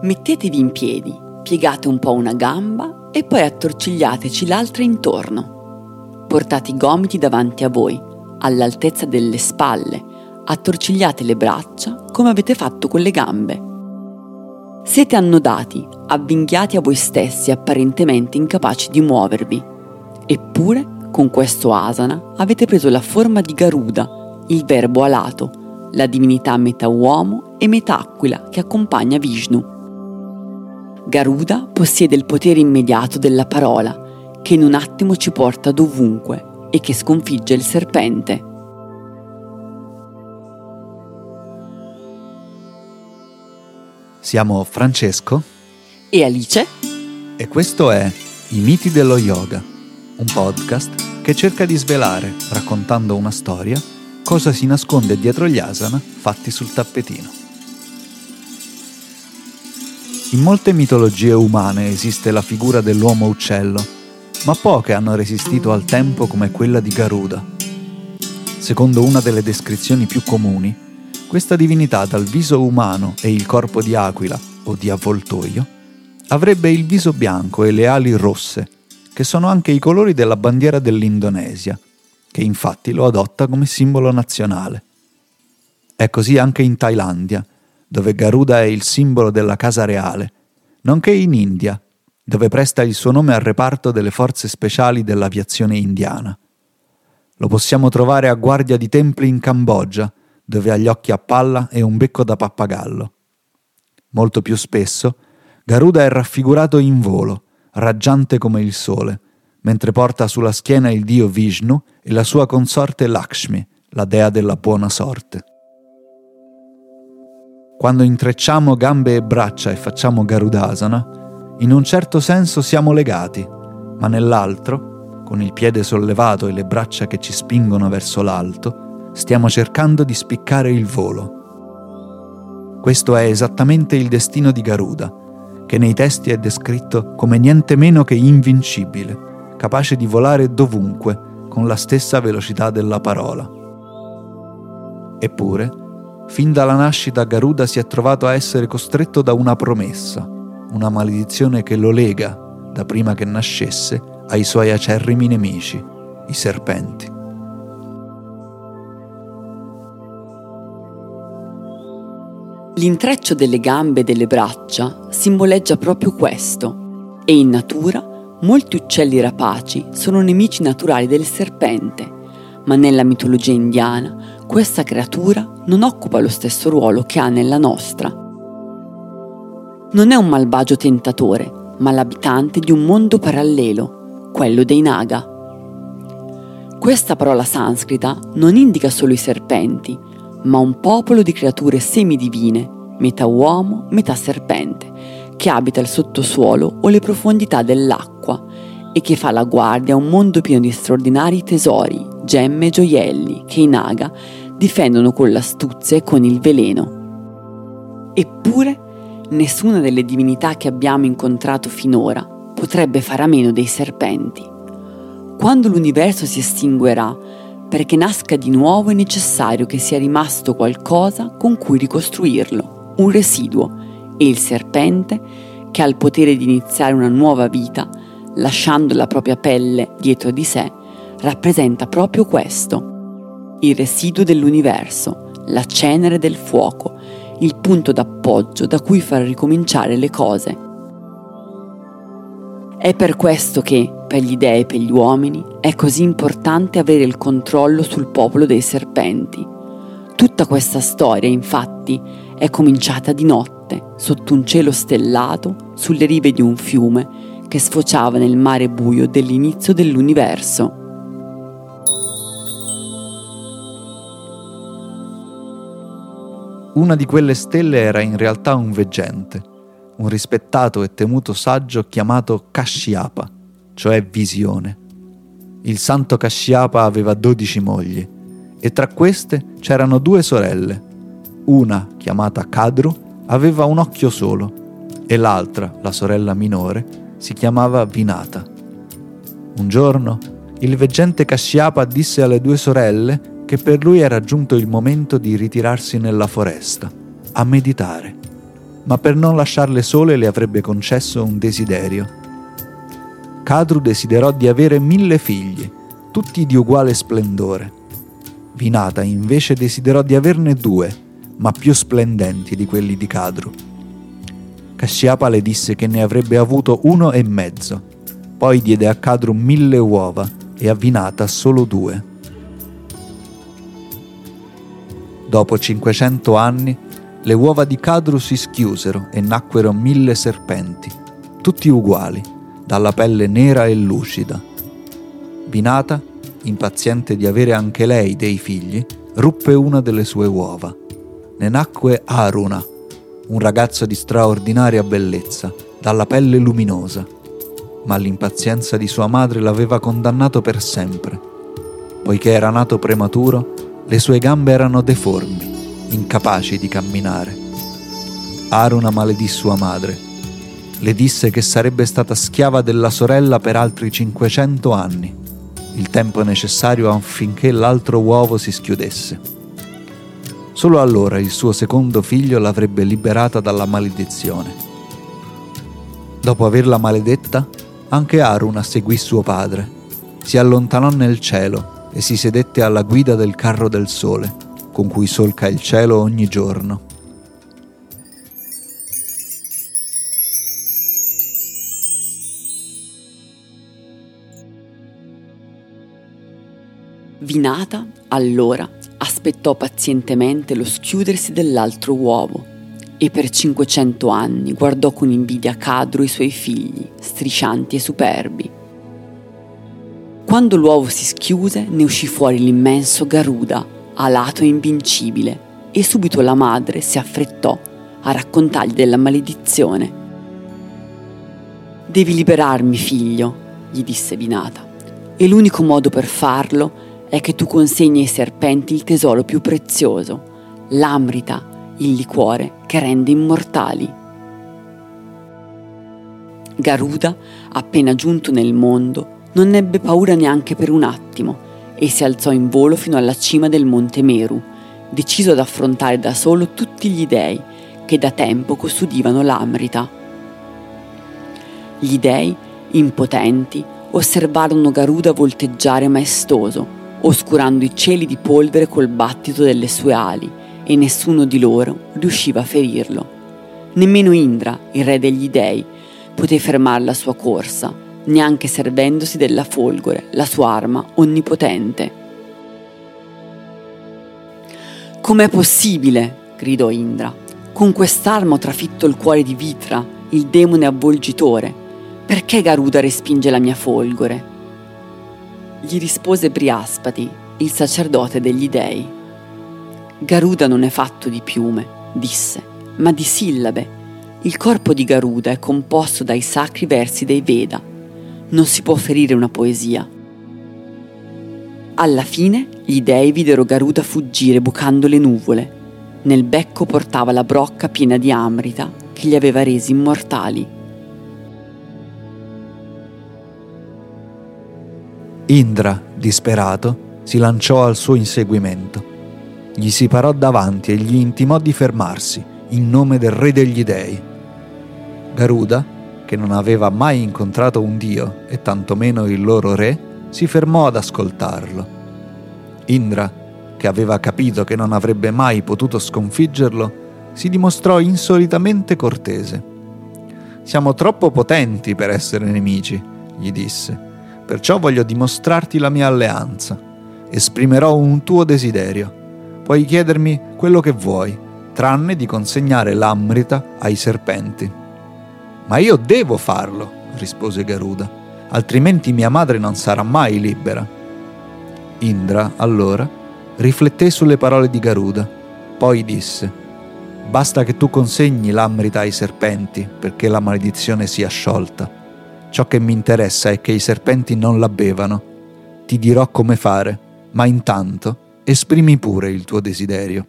Mettetevi in piedi, piegate un po' una gamba e poi attorcigliateci l'altra intorno. Portate i gomiti davanti a voi, all'altezza delle spalle, attorcigliate le braccia come avete fatto con le gambe. Siete annodati, avvinghiati a voi stessi, apparentemente incapaci di muovervi. Eppure, con questo asana, avete preso la forma di Garuda, il verbo alato, la divinità metà uomo e metà aquila che accompagna Vishnu. Garuda possiede il potere immediato della parola, che in un attimo ci porta dovunque e che sconfigge il serpente. Siamo Francesco e Alice e questo è I miti dello yoga, un podcast che cerca di svelare, raccontando una storia, cosa si nasconde dietro gli asana fatti sul tappetino. In molte mitologie umane esiste la figura dell'uomo uccello, ma poche hanno resistito al tempo come quella di Garuda. Secondo una delle descrizioni più comuni, questa divinità dal viso umano e il corpo di aquila o di avvoltoio avrebbe il viso bianco e le ali rosse, che sono anche i colori della bandiera dell'Indonesia, che infatti lo adotta come simbolo nazionale. È così anche in Thailandia, dove Garuda è il simbolo della casa reale, nonché in India, dove presta il suo nome al reparto delle forze speciali dell'aviazione indiana. Lo possiamo trovare a guardia di templi in Cambogia, dove ha gli occhi a palla e un becco da pappagallo. Molto più spesso, Garuda è raffigurato in volo, raggiante come il sole, mentre porta sulla schiena il dio Vishnu e la sua consorte Lakshmi, la dea della buona sorte. Quando intrecciamo gambe e braccia e facciamo Garudasana, in un certo senso siamo legati, ma nell'altro, con il piede sollevato e le braccia che ci spingono verso l'alto, stiamo cercando di spiccare il volo. Questo è esattamente il destino di Garuda, che nei testi è descritto come niente meno che invincibile, capace di volare dovunque con la stessa velocità della parola. Eppure, Fin dalla nascita Garuda si è trovato a essere costretto da una promessa, una maledizione che lo lega, da prima che nascesse, ai suoi acerrimi nemici, i serpenti. L'intreccio delle gambe e delle braccia simboleggia proprio questo e in natura molti uccelli rapaci sono nemici naturali del serpente, ma nella mitologia indiana questa creatura non occupa lo stesso ruolo che ha nella nostra. Non è un malvagio tentatore, ma l'abitante di un mondo parallelo, quello dei Naga. Questa parola sanscrita non indica solo i serpenti, ma un popolo di creature semidivine, metà uomo, metà serpente, che abita il sottosuolo o le profondità dell'acqua e che fa la guardia a un mondo pieno di straordinari tesori, gemme e gioielli che i Naga difendono con l'astuzia e con il veleno. Eppure, nessuna delle divinità che abbiamo incontrato finora potrebbe fare a meno dei serpenti. Quando l'universo si estinguerà, perché nasca di nuovo è necessario che sia rimasto qualcosa con cui ricostruirlo, un residuo, e il serpente, che ha il potere di iniziare una nuova vita, lasciando la propria pelle dietro di sé, rappresenta proprio questo il residuo dell'universo, la cenere del fuoco, il punto d'appoggio da cui far ricominciare le cose. È per questo che, per gli dei e per gli uomini, è così importante avere il controllo sul popolo dei serpenti. Tutta questa storia, infatti, è cominciata di notte, sotto un cielo stellato, sulle rive di un fiume che sfociava nel mare buio dell'inizio dell'universo. Una di quelle stelle era in realtà un veggente, un rispettato e temuto saggio chiamato Kashyapa, cioè visione. Il santo Kashyapa aveva dodici mogli e tra queste c'erano due sorelle. Una, chiamata Kadru, aveva un occhio solo e l'altra, la sorella minore, si chiamava Vinata. Un giorno il veggente Kashyapa disse alle due sorelle che per lui era giunto il momento di ritirarsi nella foresta, a meditare. ma per non lasciarle sole le avrebbe concesso un desiderio. Cadru desiderò di avere mille figli, tutti di uguale splendore. Vinata invece desiderò di averne due, ma più splendenti di quelli di Cadru. Casciapa le disse che ne avrebbe avuto uno e mezzo, poi diede a Cadru mille uova e a Vinata solo due. Dopo 500 anni, le uova di Cadru si schiusero e nacquero mille serpenti, tutti uguali, dalla pelle nera e lucida. Vinata, impaziente di avere anche lei dei figli, ruppe una delle sue uova. Ne nacque Aruna, un ragazzo di straordinaria bellezza, dalla pelle luminosa, ma l'impazienza di sua madre l'aveva condannato per sempre. Poiché era nato prematuro, le sue gambe erano deformi, incapaci di camminare. Aruna maledì sua madre. Le disse che sarebbe stata schiava della sorella per altri 500 anni, il tempo necessario affinché l'altro uovo si schiudesse. Solo allora il suo secondo figlio l'avrebbe liberata dalla maledizione. Dopo averla maledetta, anche Aruna seguì suo padre. Si allontanò nel cielo e si sedette alla guida del carro del sole, con cui solca il cielo ogni giorno. Vinata, allora, aspettò pazientemente lo schiudersi dell'altro uovo e per 500 anni guardò con invidia Cadro i suoi figli, striscianti e superbi, quando l'uovo si schiuse, ne uscì fuori l'immenso Garuda, alato e invincibile, e subito la madre si affrettò a raccontargli della maledizione. Devi liberarmi, figlio, gli disse Binata, e l'unico modo per farlo è che tu consegni ai serpenti il tesoro più prezioso, l'amrita, il liquore che rende immortali. Garuda, appena giunto nel mondo, non ebbe paura neanche per un attimo e si alzò in volo fino alla cima del monte Meru, deciso ad affrontare da solo tutti gli dei che da tempo custodivano l'Amrita. Gli dei, impotenti, osservarono Garuda volteggiare maestoso, oscurando i cieli di polvere col battito delle sue ali, e nessuno di loro riusciva a ferirlo. Nemmeno Indra, il re degli dei, poté fermare la sua corsa, neanche servendosi della folgore, la sua arma onnipotente. Com'è possibile? gridò Indra. Con quest'arma ho trafitto il cuore di Vitra, il demone avvolgitore. Perché Garuda respinge la mia folgore? Gli rispose Briaspati, il sacerdote degli dei. Garuda non è fatto di piume, disse, ma di sillabe. Il corpo di Garuda è composto dai sacri versi dei Veda, non si può ferire una poesia. Alla fine gli dei videro Garuda fuggire bucando le nuvole. Nel becco portava la brocca piena di amrita che li aveva resi immortali. Indra, disperato, si lanciò al suo inseguimento. Gli si parò davanti e gli intimò di fermarsi in nome del re degli dei. Garuda, che non aveva mai incontrato un dio e tantomeno il loro re, si fermò ad ascoltarlo. Indra, che aveva capito che non avrebbe mai potuto sconfiggerlo, si dimostrò insolitamente cortese. Siamo troppo potenti per essere nemici, gli disse, perciò voglio dimostrarti la mia alleanza. Esprimerò un tuo desiderio. Puoi chiedermi quello che vuoi, tranne di consegnare l'Amrita ai serpenti. Ma io devo farlo, rispose Garuda, altrimenti mia madre non sarà mai libera. Indra, allora, rifletté sulle parole di Garuda, poi disse, Basta che tu consegni l'Amrita ai serpenti perché la maledizione sia sciolta. Ciò che mi interessa è che i serpenti non la bevano. Ti dirò come fare, ma intanto esprimi pure il tuo desiderio.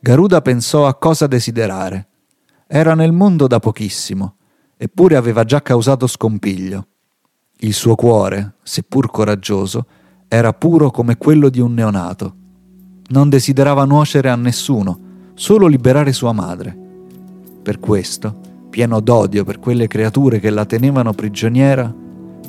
Garuda pensò a cosa desiderare. Era nel mondo da pochissimo eppure aveva già causato scompiglio. Il suo cuore, seppur coraggioso, era puro come quello di un neonato. Non desiderava nuocere a nessuno, solo liberare sua madre. Per questo, pieno d'odio per quelle creature che la tenevano prigioniera,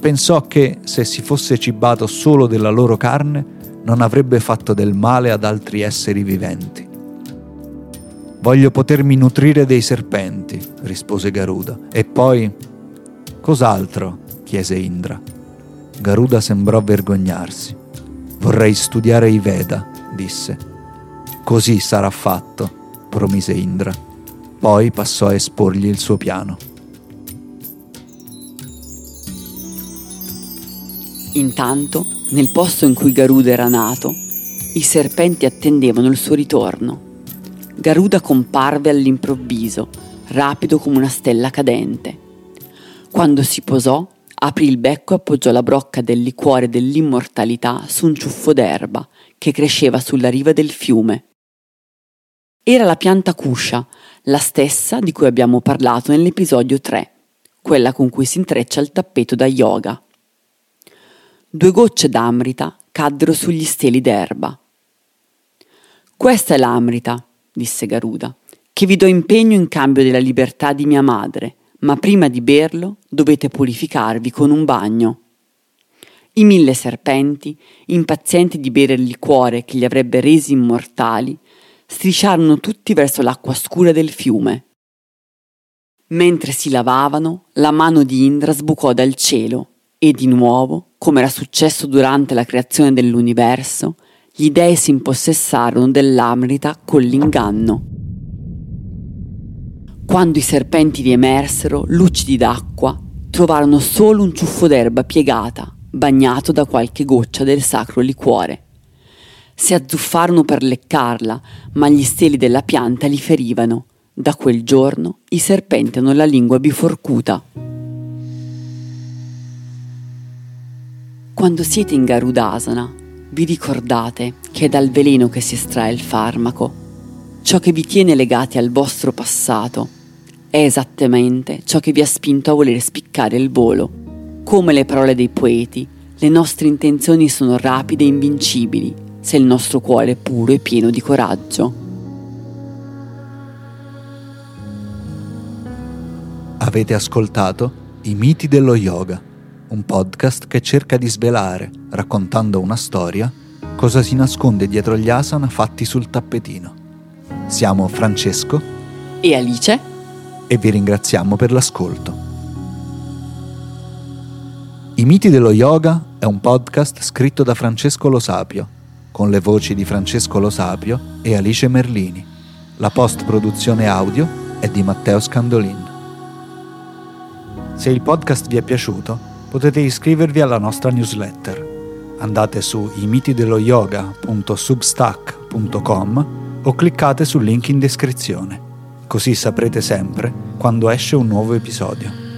pensò che se si fosse cibato solo della loro carne, non avrebbe fatto del male ad altri esseri viventi. Voglio potermi nutrire dei serpenti, rispose Garuda, e poi... Cos'altro? chiese Indra. Garuda sembrò vergognarsi. Vorrei studiare i Veda, disse. Così sarà fatto, promise Indra. Poi passò a esporgli il suo piano. Intanto, nel posto in cui Garuda era nato, i serpenti attendevano il suo ritorno. Garuda comparve all'improvviso, rapido come una stella cadente. Quando si posò, aprì il becco e appoggiò la brocca del liquore dell'immortalità su un ciuffo d'erba che cresceva sulla riva del fiume. Era la pianta Kusha, la stessa di cui abbiamo parlato nell'episodio 3, quella con cui si intreccia il tappeto da yoga. Due gocce d'amrita caddero sugli steli d'erba. Questa è l'amrita, disse Garuda, che vi do impegno in cambio della libertà di mia madre ma prima di berlo dovete purificarvi con un bagno. I mille serpenti, impazienti di bere il liquore che li avrebbe resi immortali, strisciarono tutti verso l'acqua scura del fiume. Mentre si lavavano, la mano di Indra sbucò dal cielo e di nuovo, come era successo durante la creazione dell'universo, gli dei si impossessarono dell'amrita con l'inganno. Quando i serpenti riemersero, lucidi d'acqua, trovarono solo un ciuffo d'erba piegata, bagnato da qualche goccia del sacro liquore. Si azzuffarono per leccarla, ma gli steli della pianta li ferivano. Da quel giorno i serpenti hanno la lingua biforcuta. Quando siete in Garudasana, vi ricordate che è dal veleno che si estrae il farmaco, ciò che vi tiene legati al vostro passato è esattamente ciò che vi ha spinto a voler spiccare il volo. Come le parole dei poeti, le nostre intenzioni sono rapide e invincibili se il nostro cuore è puro e pieno di coraggio. Avete ascoltato I miti dello yoga, un podcast che cerca di svelare, raccontando una storia, cosa si nasconde dietro gli asana fatti sul tappetino. Siamo Francesco e Alice e vi ringraziamo per l'ascolto. I miti dello yoga è un podcast scritto da Francesco Lo Sapio, con le voci di Francesco Lo Sapio e Alice Merlini. La post-produzione audio è di Matteo Scandolin. Se il podcast vi è piaciuto, potete iscrivervi alla nostra newsletter. Andate su imitidelloyoga.substack.com o cliccate sul link in descrizione così saprete sempre quando esce un nuovo episodio.